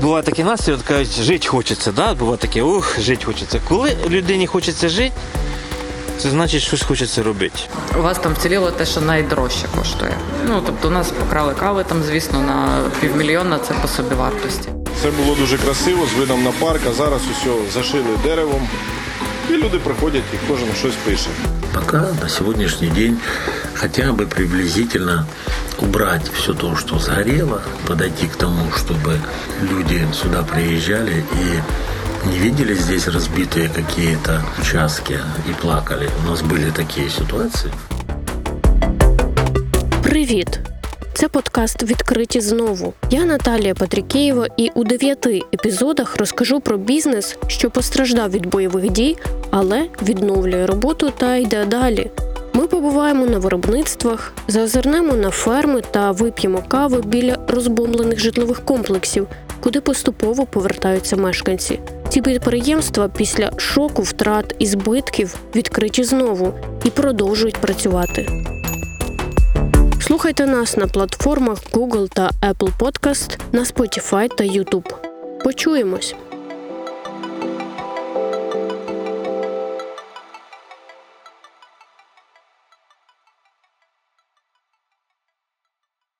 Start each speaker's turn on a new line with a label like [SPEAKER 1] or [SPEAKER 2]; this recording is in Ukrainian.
[SPEAKER 1] буває такий настрій, от кажуть, жити хочеться, да? буває таке, ух, жити хочеться. Коли людині хочеться жити, це значить щось хочеться робити.
[SPEAKER 2] У вас там вціліло те, що найдорожче коштує. Ну тобто, у нас покрали кави там, звісно, на півмільйона це по собі вартості.
[SPEAKER 3] Це було дуже красиво з видом на парк, а зараз усе зашили деревом. І люди приходять і кожен щось пише.
[SPEAKER 4] Пока на сегодняшний день хотя бы приблизительно убрать все то, что сгорело, подойти к тому, чтобы люди сюда приезжали и не видели здесь разбитые какие-то участки и плакали. У нас были такие ситуации.
[SPEAKER 5] Привіт! Це подкаст Відкриті знову. Я Наталія Патрікєєва, і у дев'яти епізодах розкажу про бізнес, що постраждав від бойових дій, але відновлює роботу та йде далі. Побуваємо на виробництвах, зазирнемо на ферми та вип'ємо кави біля розбомблених житлових комплексів, куди поступово повертаються мешканці. Ці підприємства після шоку, втрат і збитків відкриті знову і продовжують працювати. Слухайте нас на платформах Google та Apple Podcast, на Spotify та YouTube. Почуємось!